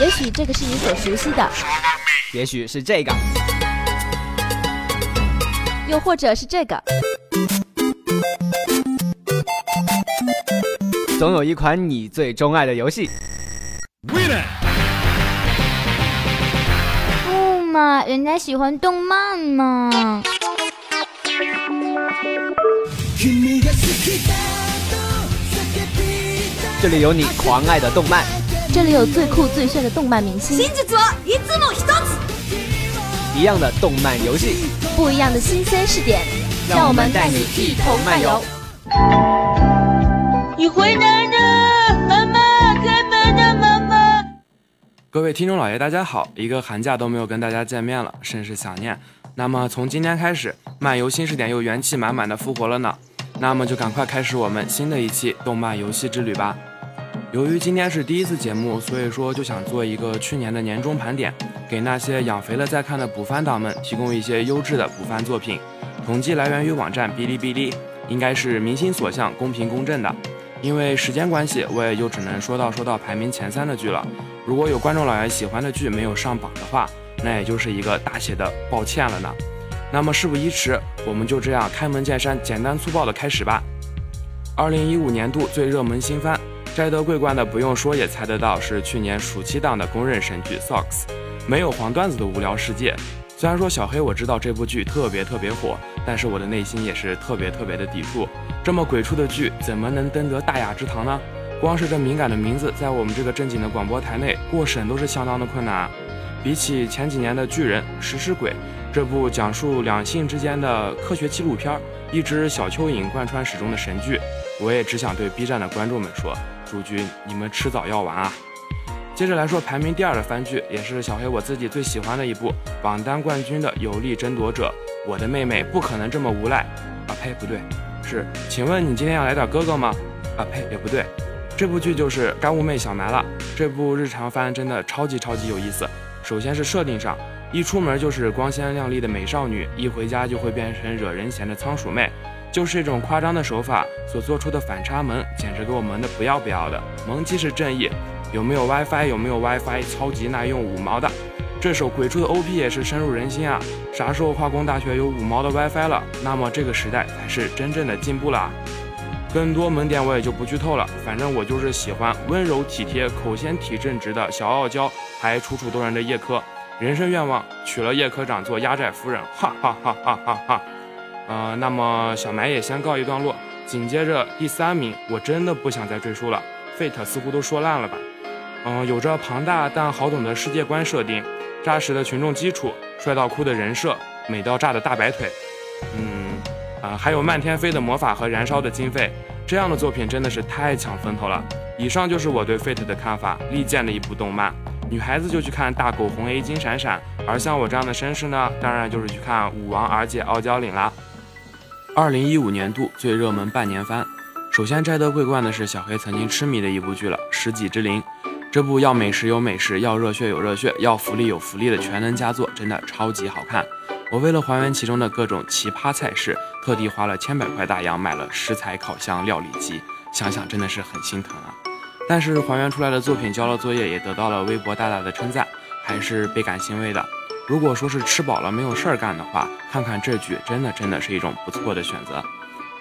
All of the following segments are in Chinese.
也许这个是你所熟悉的，也许是这个，又或者是这个。总有一款你最钟爱的游戏。不嘛，人家喜欢动漫嘛。这里有你狂爱的动漫，这里有最酷最炫的动漫明星，一样的动漫游戏，不一样的新鲜试点，让我们带你一同漫游。你回来了，妈妈，开门了，妈妈。各位听众老爷，大家好！一个寒假都没有跟大家见面了，甚是想念。那么从今天开始，漫游新视点又元气满满的复活了呢。那么就赶快开始我们新的一期动漫游戏之旅吧。由于今天是第一次节目，所以说就想做一个去年的年终盘点，给那些养肥了再看的补番党们提供一些优质的补番作品。统计来源于网站哔哩哔哩，应该是民心所向、公平公正的。因为时间关系，我也就只能说到说到排名前三的剧了。如果有观众老爷喜欢的剧没有上榜的话，那也就是一个大写的抱歉了呢。那么事不宜迟，我们就这样开门见山、简单粗暴的开始吧。二零一五年度最热门新番，摘得桂冠的不用说也猜得到，是去年暑期档的公认神剧《Socks》，没有黄段子的无聊世界。虽然说小黑我知道这部剧特别特别火，但是我的内心也是特别特别的抵触。这么鬼畜的剧怎么能登得大雅之堂呢？光是这敏感的名字，在我们这个正经的广播台内过审都是相当的困难。比起前几年的《巨人》《食尸鬼》这部讲述两性之间的科学纪录片，一只小蚯蚓贯穿始终的神剧，我也只想对 B 站的观众们说：主君，你们迟早要完啊！接着来说排名第二的番剧，也是小黑我自己最喜欢的一部，榜单冠军的有力争夺者。我的妹妹不可能这么无赖啊！呸，不对，是，请问你今天要来点哥哥吗？啊呸，也不对，这部剧就是《干物妹小埋了》。这部日常番真的超级超级有意思。首先是设定上，一出门就是光鲜亮丽的美少女，一回家就会变成惹人嫌的仓鼠妹，就是这种夸张的手法所做出的反差萌，简直给我萌的不要不要的。萌即是正义，有没有 WiFi？有没有 WiFi？超级耐用五毛的，这首鬼畜的 OP 也是深入人心啊！啥时候化工大学有五毛的 WiFi 了？那么这个时代才是真正的进步了。更多萌点我也就不剧透了，反正我就是喜欢温柔体贴、口嫌体正直的小傲娇，还楚楚动人的叶科。人生愿望娶了叶科长做压寨夫人，哈哈哈哈哈哈。呃，那么小埋也先告一段落。紧接着第三名，我真的不想再赘述了，Fate 似乎都说烂了吧？嗯，有着庞大但好懂的世界观设定，扎实的群众基础，帅到哭的人设，美到炸的大白腿，嗯。啊，还有漫天飞的魔法和燃烧的经费，这样的作品真的是太抢风头了。以上就是我对 Fate 的看法，力荐的一部动漫。女孩子就去看大狗红 A 金闪闪，而像我这样的绅士呢，当然就是去看武王 R 姐傲娇岭啦。二零一五年度最热门半年番，首先摘得桂冠的是小黑曾经痴迷的一部剧了，《食戟之灵》。这部要美食有美食，要热血有热血，要福利有福利的全能佳作，真的超级好看。我为了还原其中的各种奇葩菜式，特地花了千百块大洋买了食材烤箱料理机，想想真的是很心疼啊。但是还原出来的作品交了作业，也得到了微博大大的称赞，还是倍感欣慰的。如果说是吃饱了没有事儿干的话，看看这剧真的真的是一种不错的选择。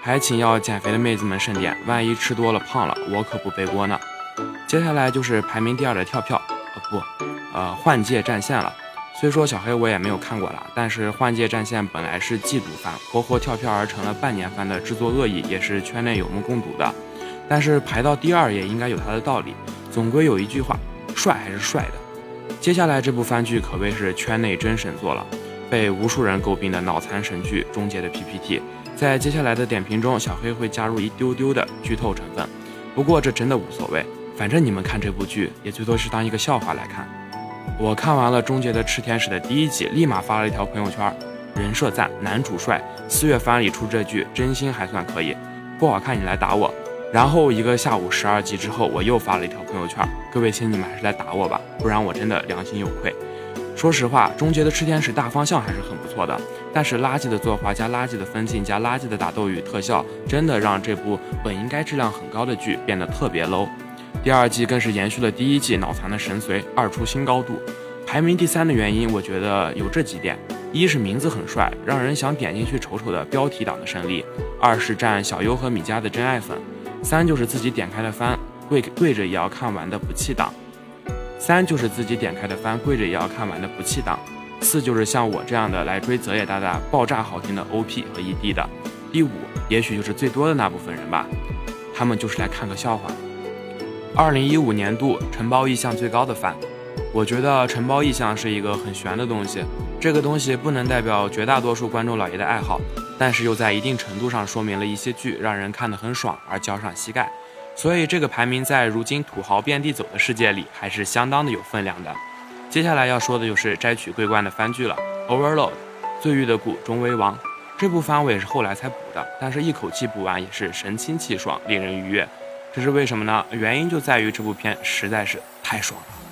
还请要减肥的妹子们慎点，万一吃多了胖了，我可不背锅呢。接下来就是排名第二的跳票，呃不，呃换界战线了。虽说小黑我也没有看过了，但是《幻界战线》本来是季度番，活活跳票而成了半年番的制作恶意，也是圈内有目共睹的。但是排到第二也应该有它的道理，总归有一句话，帅还是帅的。接下来这部番剧可谓是圈内真神作了，被无数人诟病的脑残神剧终结的 PPT。在接下来的点评中，小黑会加入一丢丢的剧透成分，不过这真的无所谓，反正你们看这部剧也最多是当一个笑话来看。我看完了《终结的炽天使》的第一集，立马发了一条朋友圈，人设赞，男主帅，四月番里出这句，真心还算可以。不好看你来打我。然后一个下午十二集之后，我又发了一条朋友圈，各位亲，你们还是来打我吧，不然我真的良心有愧。说实话，《终结的吃天使》大方向还是很不错的，但是垃圾的作画加垃圾的分镜加垃圾的打斗与特效，真的让这部本应该质量很高的剧变得特别 low。第二季更是延续了第一季脑残的神髓，二出新高度。排名第三的原因，我觉得有这几点：一是名字很帅，让人想点进去瞅瞅的标题党的胜利；二是占小优和米迦的真爱粉；三就是自己点开的番跪跪着也要看完的不弃党；三就是自己点开的番跪着也要看完的不弃党；四就是像我这样的来追泽野大大爆炸好听的 OP 和 ED 的；第五，也许就是最多的那部分人吧，他们就是来看个笑话。二零一五年度承包意向最高的番。我觉得承包意向是一个很玄的东西，这个东西不能代表绝大多数观众老爷的爱好，但是又在一定程度上说明了一些剧让人看得很爽而交上膝盖，所以这个排名在如今土豪遍地走的世界里还是相当的有分量的。接下来要说的就是摘取桂冠的番剧了，《Overload》罪狱的谷中威王这部番我也是后来才补的，但是一口气补完也是神清气爽，令人愉悦。这是为什么呢？原因就在于这部片实在是太爽了。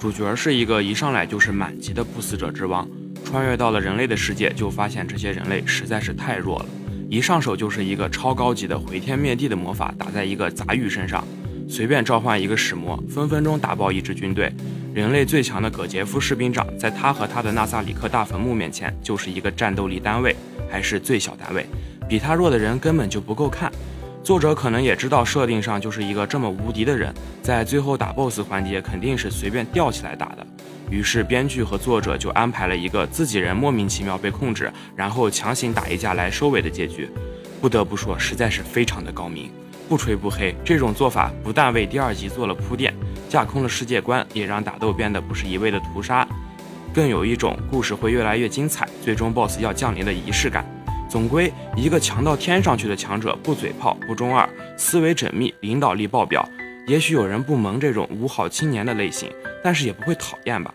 主角是一个一上来就是满级的不死者之王，穿越到了人类的世界，就发现这些人类实在是太弱了，一上手就是一个超高级的毁天灭地的魔法打在一个杂鱼身上，随便召唤一个使魔，分分钟打爆一支军队。人类最强的葛杰夫士兵长，在他和他的纳萨里克大坟墓面前，就是一个战斗力单位，还是最小单位，比他弱的人根本就不够看。作者可能也知道设定上就是一个这么无敌的人，在最后打 BOSS 环节肯定是随便吊起来打的，于是编剧和作者就安排了一个自己人莫名其妙被控制，然后强行打一架来收尾的结局。不得不说，实在是非常的高明。不吹不黑，这种做法不但为第二集做了铺垫，架空了世界观，也让打斗变得不是一味的屠杀，更有一种故事会越来越精彩，最终 BOSS 要降临的仪式感。总归一个强到天上去的强者，不嘴炮，不中二，思维缜密，领导力爆表。也许有人不萌这种五好青年的类型，但是也不会讨厌吧。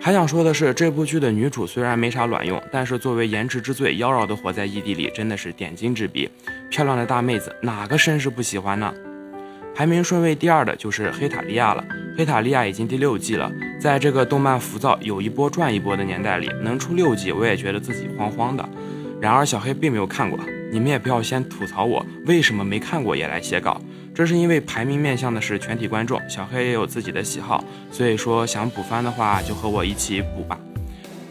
还想说的是，这部剧的女主虽然没啥卵用，但是作为颜值之最，妖娆的活在异地里，真的是点睛之笔。漂亮的大妹子，哪个绅士不喜欢呢？排名顺位第二的就是黑塔利亚了。黑塔利亚已经第六季了，在这个动漫浮躁有一波赚一波的年代里，能出六季，我也觉得自己慌慌的。然而小黑并没有看过，你们也不要先吐槽我为什么没看过也来写稿，这是因为排名面向的是全体观众，小黑也有自己的喜好，所以说想补番的话就和我一起补吧。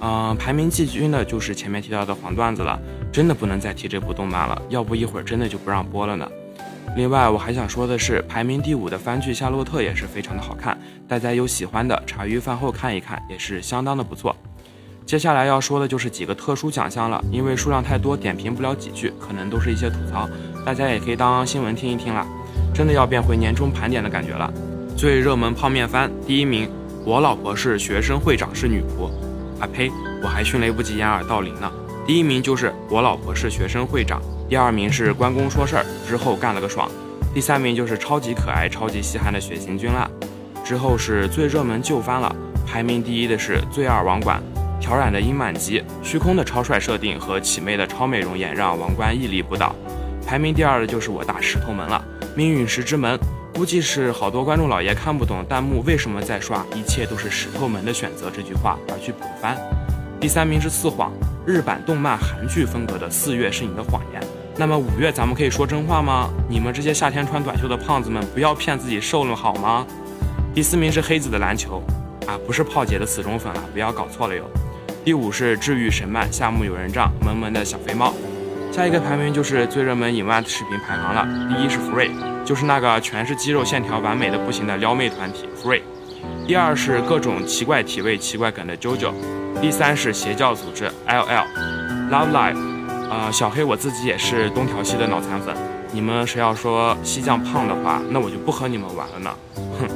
嗯，排名季军的就是前面提到的黄段子了，真的不能再提这部动漫了，要不一会儿真的就不让播了呢。另外我还想说的是，排名第五的番剧《夏洛特》也是非常的好看，大家有喜欢的茶余饭后看一看也是相当的不错。接下来要说的就是几个特殊奖项了，因为数量太多，点评不了几句，可能都是一些吐槽，大家也可以当新闻听一听啦。真的要变回年终盘点的感觉了。最热门泡面番第一名，我老婆是学生会长是女仆，啊呸，我还迅雷不及掩耳盗铃呢。第一名就是我老婆是学生会长，第二名是关公说事儿之后干了个爽，第三名就是超级可爱、超级稀罕的雪行君啦。之后是最热门旧番了，排名第一的是最二网管。挑染的樱满级，虚空的超帅设定和绮妹的超美容颜让王冠屹立不倒。排名第二的就是我大石头门了，命运石之门，估计是好多观众老爷看不懂弹幕为什么在刷一切都是石头门的选择这句话而去补番。第三名是四谎，日版动漫韩剧风格的四月是你的谎言。那么五月咱们可以说真话吗？你们这些夏天穿短袖的胖子们不要骗自己瘦了好吗？第四名是黑子的篮球，啊不是炮姐的死忠粉啊，不要搞错了哟。第五是治愈神漫夏目友人帐萌萌的小肥猫，下一个排名就是最热门影漫视频排行了。第一是 Free，就是那个全是肌肉线条完美的不行的撩妹团体 Free。第二是各种奇怪体位、奇怪梗的 JoJo。第三是邪教组织 LL。Love Live，呃，小黑我自己也是东条西的脑残粉。你们谁要说西酱胖的话，那我就不和你们玩了呢。哼。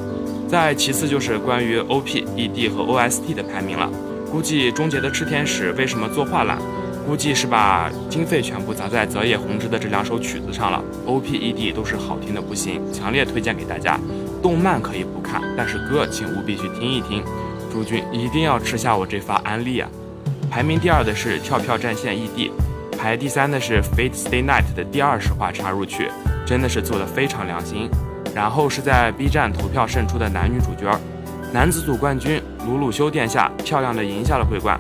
再其次就是关于 OP、ED 和 OST 的排名了。估计终结的炽天使为什么作画烂？估计是把经费全部砸在泽野弘之的这两首曲子上了。O P E D 都是好听的不行，强烈推荐给大家。动漫可以不看，但是歌请务必去听一听。诸君一定要吃下我这发安利啊！排名第二的是跳票战线 E D，排第三的是 Fate Stay Night 的第二十话插入曲，真的是做的非常良心。然后是在 B 站投票胜出的男女主角。男子组冠军鲁鲁修殿下漂亮的赢下了桂冠。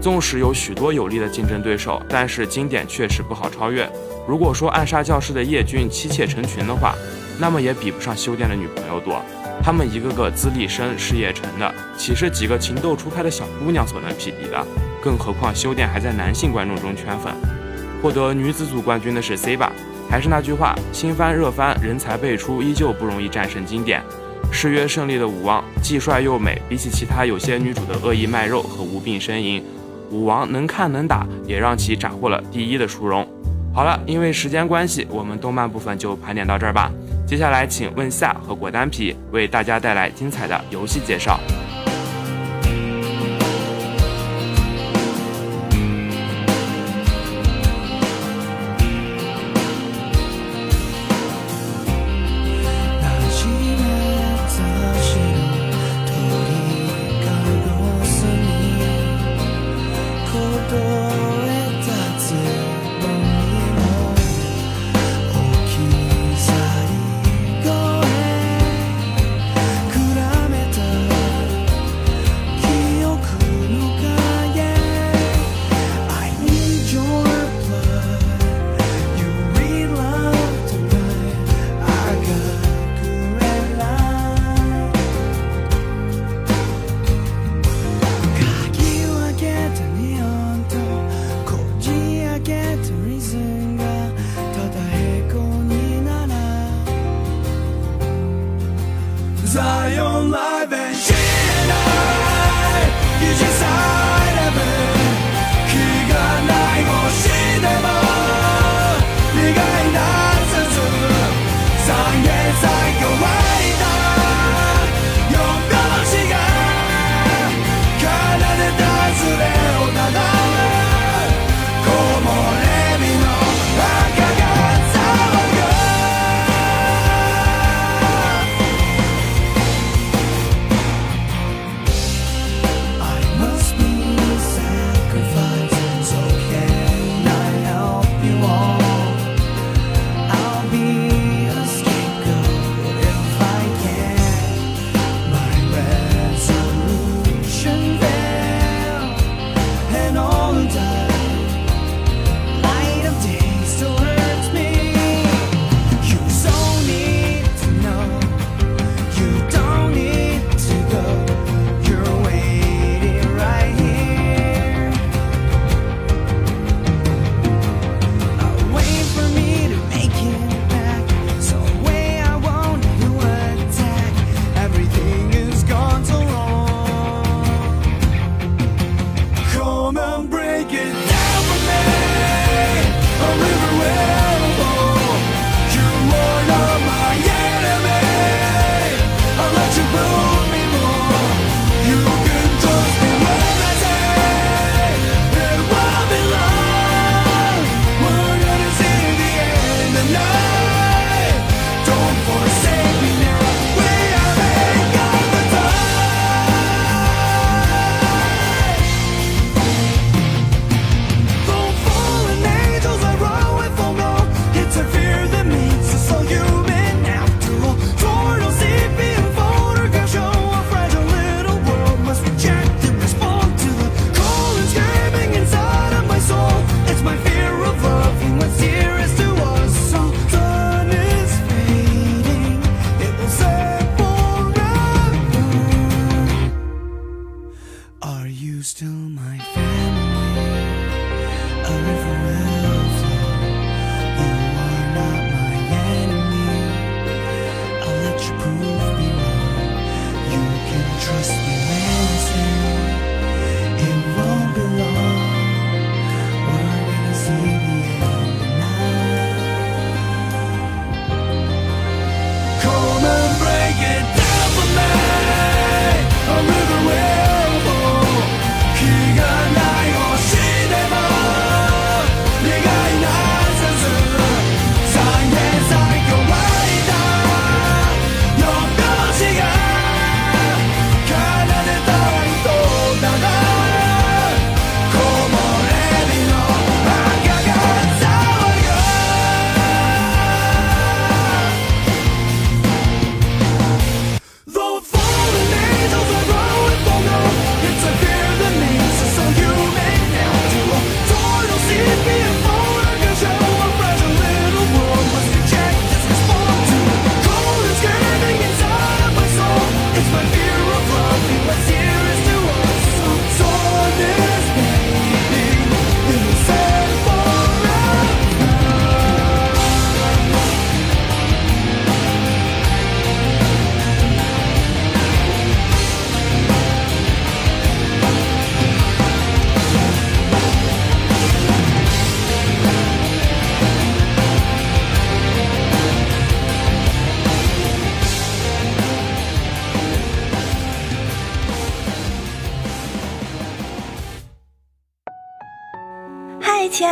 纵使有许多有力的竞争对手，但是经典确实不好超越。如果说暗杀教室的叶俊妻妾成群的话，那么也比不上修殿的女朋友多。他们一个个资历深、事业成的，岂是几个情窦初开的小姑娘所能匹敌的？更何况修殿还在男性观众中圈粉。获得女子组冠军的是 C 吧？还是那句话，新番热番人才辈出，依旧不容易战胜经典。誓约胜利的武王既帅又美，比起其他有些女主的恶意卖肉和无病呻吟。武王能看能打，也让其斩获了第一的殊荣。好了，因为时间关系，我们动漫部分就盘点到这儿吧。接下来，请问夏和果丹皮为大家带来精彩的游戏介绍。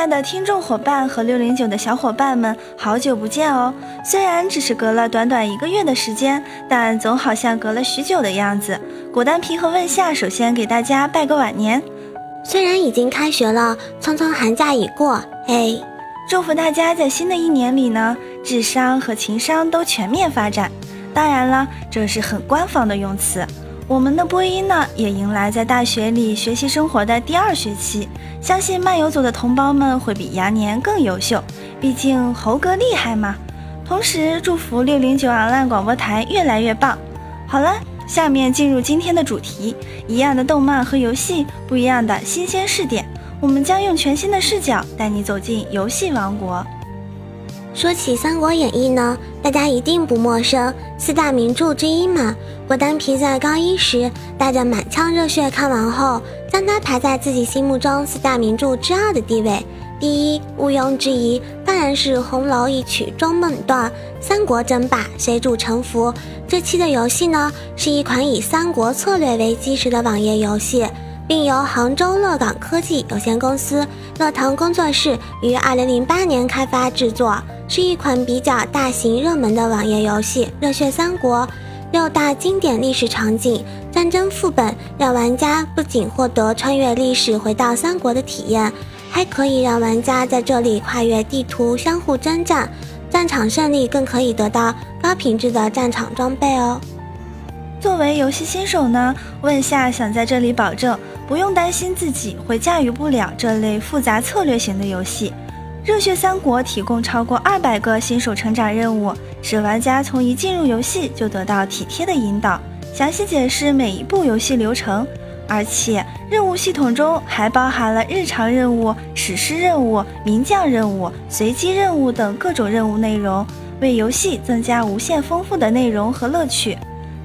爱的听众伙伴和六零九的小伙伴们，好久不见哦！虽然只是隔了短短一个月的时间，但总好像隔了许久的样子。果丹皮和问夏首先给大家拜个晚年。虽然已经开学了，匆匆寒假已过，哎，祝福大家在新的一年里呢，智商和情商都全面发展。当然了，这是很官方的用词。我们的播音呢，也迎来在大学里学习生活的第二学期。相信漫游组的同胞们会比羊年更优秀，毕竟猴哥厉害嘛。同时祝福六零九 online 广播台越来越棒。好了，下面进入今天的主题：一样的动漫和游戏，不一样的新鲜试点。我们将用全新的视角带你走进游戏王国。说起《三国演义》呢，大家一定不陌生，四大名著之一嘛。果丹皮在高一时带着满腔热血看完后，将它排在自己心目中四大名著之二的地位。第一，毋庸置疑，当然是红楼一曲终梦断，三国争霸谁主沉浮。这期的游戏呢，是一款以三国策略为基石的网页游戏，并由杭州乐港科技有限公司、乐堂工作室于二零零八年开发制作。是一款比较大型热门的网页游戏，《热血三国》六大经典历史场景、战争副本，让玩家不仅获得穿越历史回到三国的体验，还可以让玩家在这里跨越地图相互征战，战场胜利更可以得到高品质的战场装备哦。作为游戏新手呢，问下想在这里保证不用担心自己会驾驭不了这类复杂策略型的游戏。热血三国提供超过二百个新手成长任务，使玩家从一进入游戏就得到体贴的引导，详细解释每一步游戏流程。而且任务系统中还包含了日常任务、史诗任务、名将任务、随机任务等各种任务内容，为游戏增加无限丰富的内容和乐趣。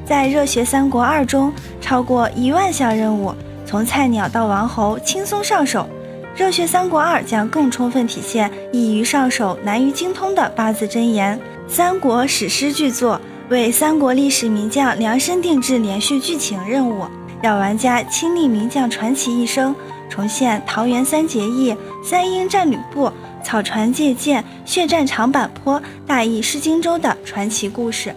在热血三国二中，超过一万项任务，从菜鸟到王侯轻松上手。热血三国二将更充分体现易于上手、难于精通的八字真言。三国史诗巨作为三国历史名将量身定制连续剧情任务，让玩家亲历名将传奇一生，重现桃园三结义、三英战吕布、草船借箭、血战长坂坡、大义失荆州的传奇故事。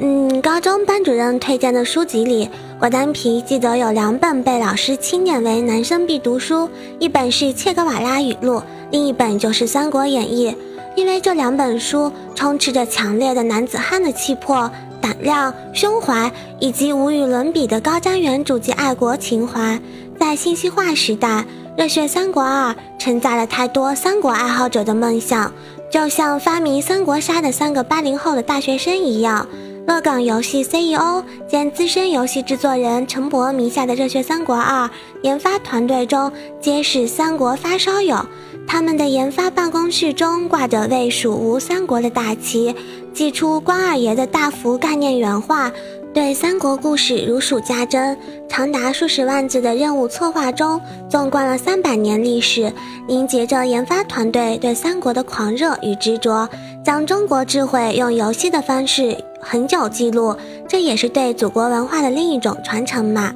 嗯，高中班主任推荐的书籍里，果丹皮记得有两本被老师钦点为男生必读书，一本是《切格瓦拉语录》，另一本就是《三国演义》。因为这两本书充斥着强烈的男子汉的气魄、胆量、胸怀，以及无与伦比的高瞻远瞩及爱国情怀。在信息化时代，《热血三国二》承载了太多三国爱好者的梦想，就像发明三国杀的三个八零后的大学生一样。乐港游戏 CEO 兼资深游戏制作人陈博名下的《热血三国二》研发团队中皆是三国发烧友，他们的研发办公室中挂着魏蜀吴三国的大旗，寄出关二爷的大幅概念原画，对三国故事如数家珍。长达数十万字的任务策划中，纵观了三百年历史，凝结着研发团队对三国的狂热与执着，将中国智慧用游戏的方式。很久记录，这也是对祖国文化的另一种传承嘛。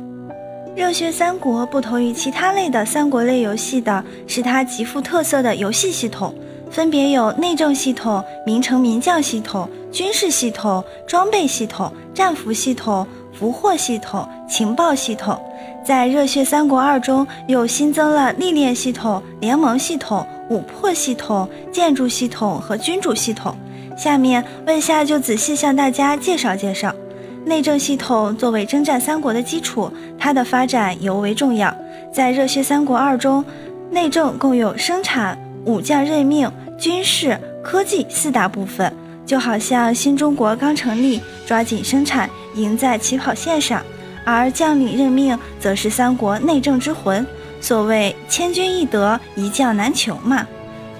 热血三国不同于其他类的三国类游戏的是它极富特色的游戏系统，分别有内政系统、名城名将系统、军事系统、装备系统、战俘系统、俘获系统、情报系统。在热血三国二中又新增了历练系统、联盟系统、武破系统、建筑系统和君主系统。下面问夏就仔细向大家介绍介绍，内政系统作为征战三国的基础，它的发展尤为重要。在热血三国二中，内政共有生产、武将任命、军事、科技四大部分，就好像新中国刚成立，抓紧生产，赢在起跑线上。而将领任命则是三国内政之魂，所谓千军易得，一将难求嘛。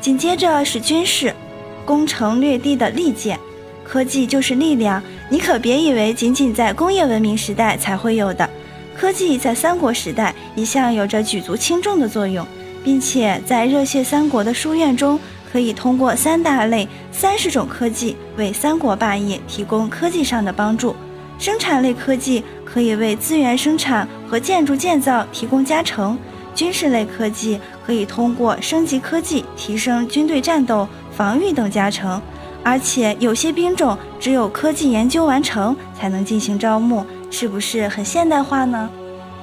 紧接着是军事。攻城略地的利剑，科技就是力量。你可别以为仅仅在工业文明时代才会有的，科技在三国时代一向有着举足轻重的作用，并且在热血三国的书院中，可以通过三大类三十种科技为三国霸业提供科技上的帮助。生产类科技可以为资源生产和建筑建造提供加成，军事类科技可以通过升级科技提升军队战斗、防御等加成，而且有些兵种只有科技研究完成才能进行招募，是不是很现代化呢？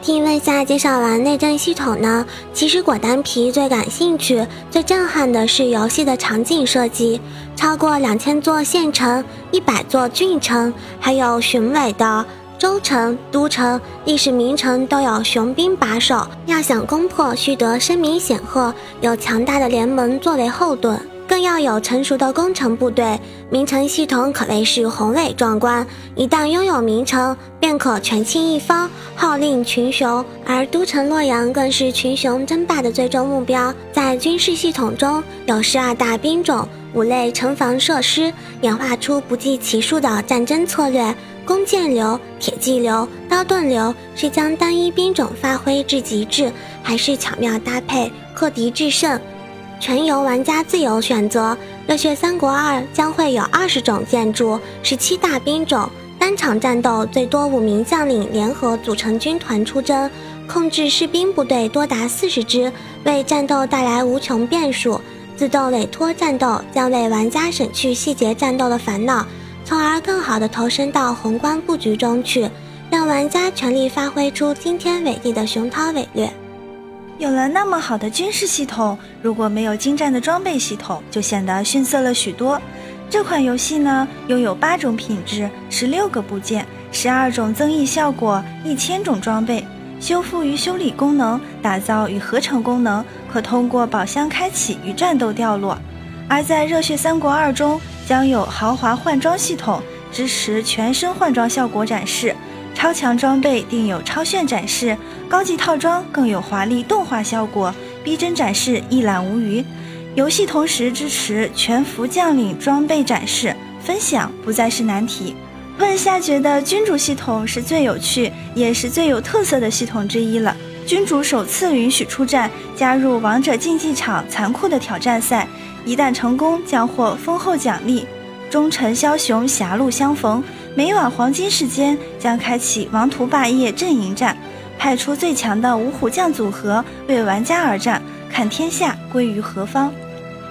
听问下介绍完内政系统呢，其实果丹皮最感兴趣、最震撼的是游戏的场景设计，超过两千座县城、一百座郡城，还有雄伟的州城、都城、历史名城都有雄兵把守，要想攻破，需得声名显赫，有强大的联盟作为后盾。更要有成熟的工程部队，名城系统可谓是宏伟壮观。一旦拥有名城，便可权倾一方，号令群雄。而都城洛阳更是群雄争霸的最终目标。在军事系统中有十二大兵种、五类城防设施，演化出不计其数的战争策略。弓箭流、铁骑流、刀盾流，是将单一兵种发挥至极致，还是巧妙搭配，克敌制胜？全由玩家自由选择。热血三国二将会有二十种建筑，十七大兵种，单场战斗最多五名将领联合组成军团出征，控制士兵部队多达四十支，为战斗带来无穷变数。自动委托战斗将为玩家省去细节战斗的烦恼，从而更好地投身到宏观布局中去，让玩家全力发挥出惊天伟地的雄韬伟略。有了那么好的军事系统，如果没有精湛的装备系统，就显得逊色了许多。这款游戏呢，拥有八种品质、十六个部件、十二种增益效果、一千种装备、修复与修理功能、打造与合成功能，可通过宝箱开启与战斗掉落。而在《热血三国二》中，将有豪华换装系统，支持全身换装效果展示。超强装备定有超炫展示，高级套装更有华丽动画效果，逼真展示一览无余。游戏同时支持全服将领装备展示，分享不再是难题。问下觉得君主系统是最有趣，也是最有特色的系统之一了。君主首次允许出战，加入王者竞技场残酷的挑战赛，一旦成功将获丰厚奖励。忠臣枭雄狭路相逢。每晚黄金时间将开启王图霸业阵营战，派出最强的五虎将组合为玩家而战，看天下归于何方。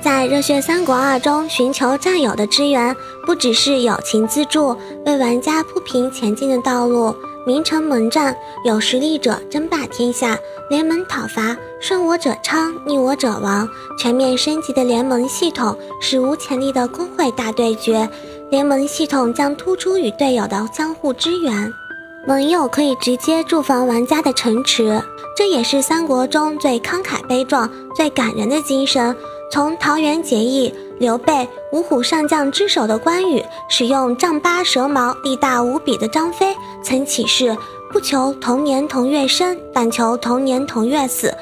在《热血三国二》中寻求战友的支援，不只是友情资助，为玩家铺平前进的道路。名城盟战，有实力者争霸天下；联盟讨伐，顺我者昌，逆我者亡。全面升级的联盟系统，史无前例的工会大对决。联盟系统将突出与队友的相互支援，盟友可以直接驻防玩家的城池，这也是三国中最慷慨悲壮、最感人的精神。从桃园结义、刘备、五虎上将之首的关羽，使用丈八蛇矛力大无比的张飞，曾起誓不求同年同月生，但求同年同月死。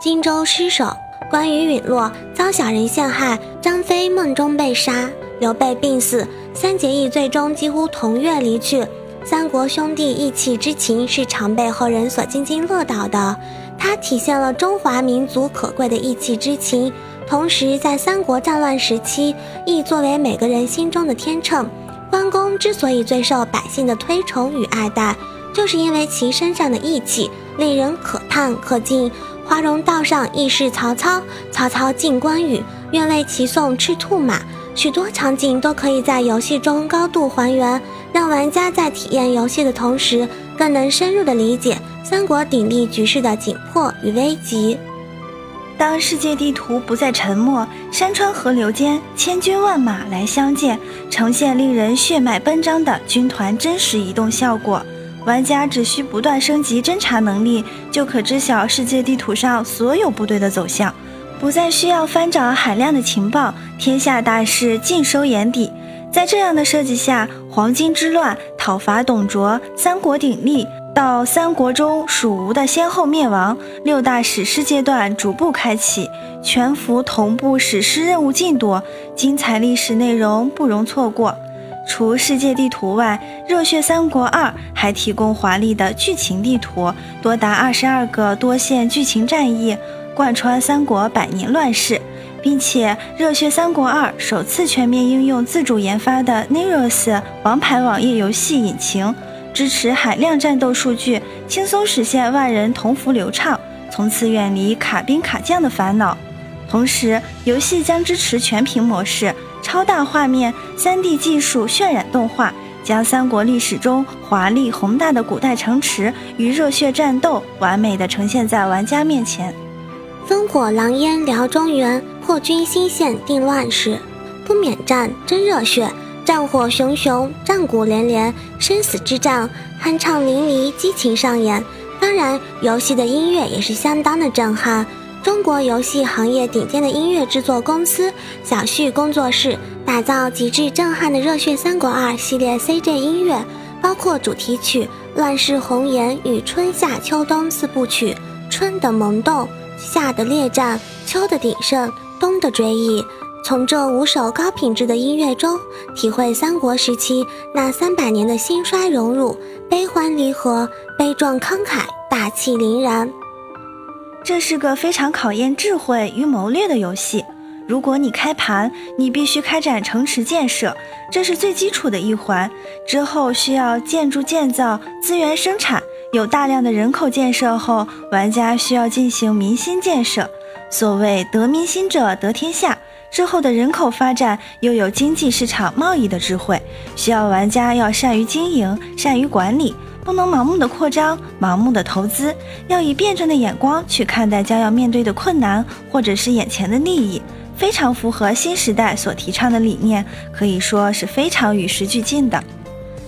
荆州失守，关羽陨落，遭小人陷害，张飞梦中被杀。刘备病死，三结义最终几乎同月离去。三国兄弟义气之情是常被后人所津津乐道的，它体现了中华民族可贵的义气之情。同时，在三国战乱时期，义作为每个人心中的天秤。关公之所以最受百姓的推崇与爱戴，就是因为其身上的义气令人可叹可敬。华容道上义士曹操，曹操敬关羽，愿为其送赤兔马。许多场景都可以在游戏中高度还原，让玩家在体验游戏的同时，更能深入的理解三国鼎立局势的紧迫与危急。当世界地图不再沉默，山川河流间千军万马来相见，呈现令人血脉奔张的军团真实移动效果。玩家只需不断升级侦察能力，就可知晓世界地图上所有部队的走向。不再需要翻找海量的情报，天下大事尽收眼底。在这样的设计下，黄巾之乱、讨伐董卓、三国鼎立，到三国中蜀吴的先后灭亡，六大史诗阶段逐步开启，全服同步史诗任务进度，精彩历史内容不容错过。除世界地图外，《热血三国二》还提供华丽的剧情地图，多达二十二个多线剧情战役。贯穿三国百年乱世，并且《热血三国二》首次全面应用自主研发的 Neros 王牌网页游戏引擎，支持海量战斗数据，轻松实现万人同服流畅。从此远离卡兵卡将的烦恼。同时，游戏将支持全屏模式、超大画面、3D 技术渲染动画，将三国历史中华丽宏大的古代城池与热血战斗完美的呈现在玩家面前。烽火狼烟燎中原，破军新线定乱世。不免战，真热血，战火熊熊，战鼓连连，生死之战，酣畅淋漓，激情上演。当然，游戏的音乐也是相当的震撼。中国游戏行业顶尖的音乐制作公司小旭工作室打造极致震撼的《热血三国二》系列 CJ 音乐，包括主题曲《乱世红颜》与春夏秋冬四部曲，春的萌动。夏的烈战，秋的鼎盛，冬的追忆。从这五首高品质的音乐中，体会三国时期那三百年的兴衰荣辱、悲欢离合、悲壮慷慨、大气凛然。这是个非常考验智慧与谋略的游戏。如果你开盘，你必须开展城池建设，这是最基础的一环。之后需要建筑建造、资源生产。有大量的人口建设后，玩家需要进行民心建设。所谓得民心者得天下。之后的人口发展又有经济市场贸易的智慧，需要玩家要善于经营、善于管理，不能盲目的扩张、盲目的投资，要以辩证的眼光去看待将要面对的困难或者是眼前的利益，非常符合新时代所提倡的理念，可以说是非常与时俱进的。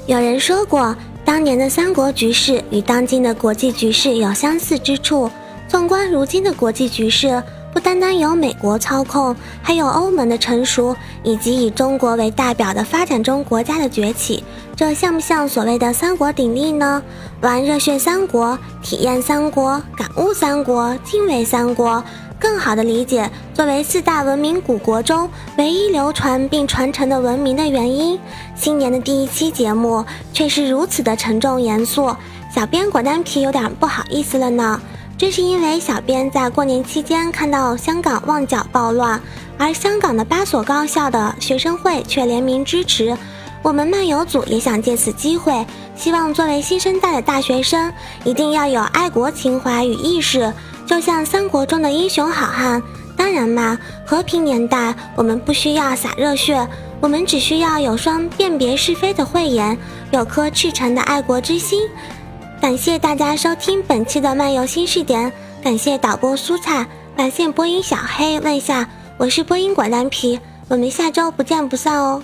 有人说过。当年的三国局势与当今的国际局势有相似之处。纵观如今的国际局势，不单单有美国操控，还有欧盟的成熟，以及以中国为代表的发展中国家的崛起。这像不像所谓的三国鼎立呢？玩热血三国，体验三国，感悟三国，敬畏三国。更好地理解作为四大文明古国中唯一流传并传承的文明的原因。新年的第一期节目却是如此的沉重严肃，小编果丹皮有点不好意思了呢。这是因为小编在过年期间看到香港旺角暴乱，而香港的八所高校的学生会却联名支持。我们漫游组也想借此机会，希望作为新生代的大学生，一定要有爱国情怀与意识。就像三国中的英雄好汉，当然嘛，和平年代我们不需要洒热血，我们只需要有双辨别是非的慧眼，有颗赤诚的爱国之心。感谢大家收听本期的漫游新视点，感谢导播蔬菜，感谢播音小黑问下，我是播音果丹皮，我们下周不见不散哦。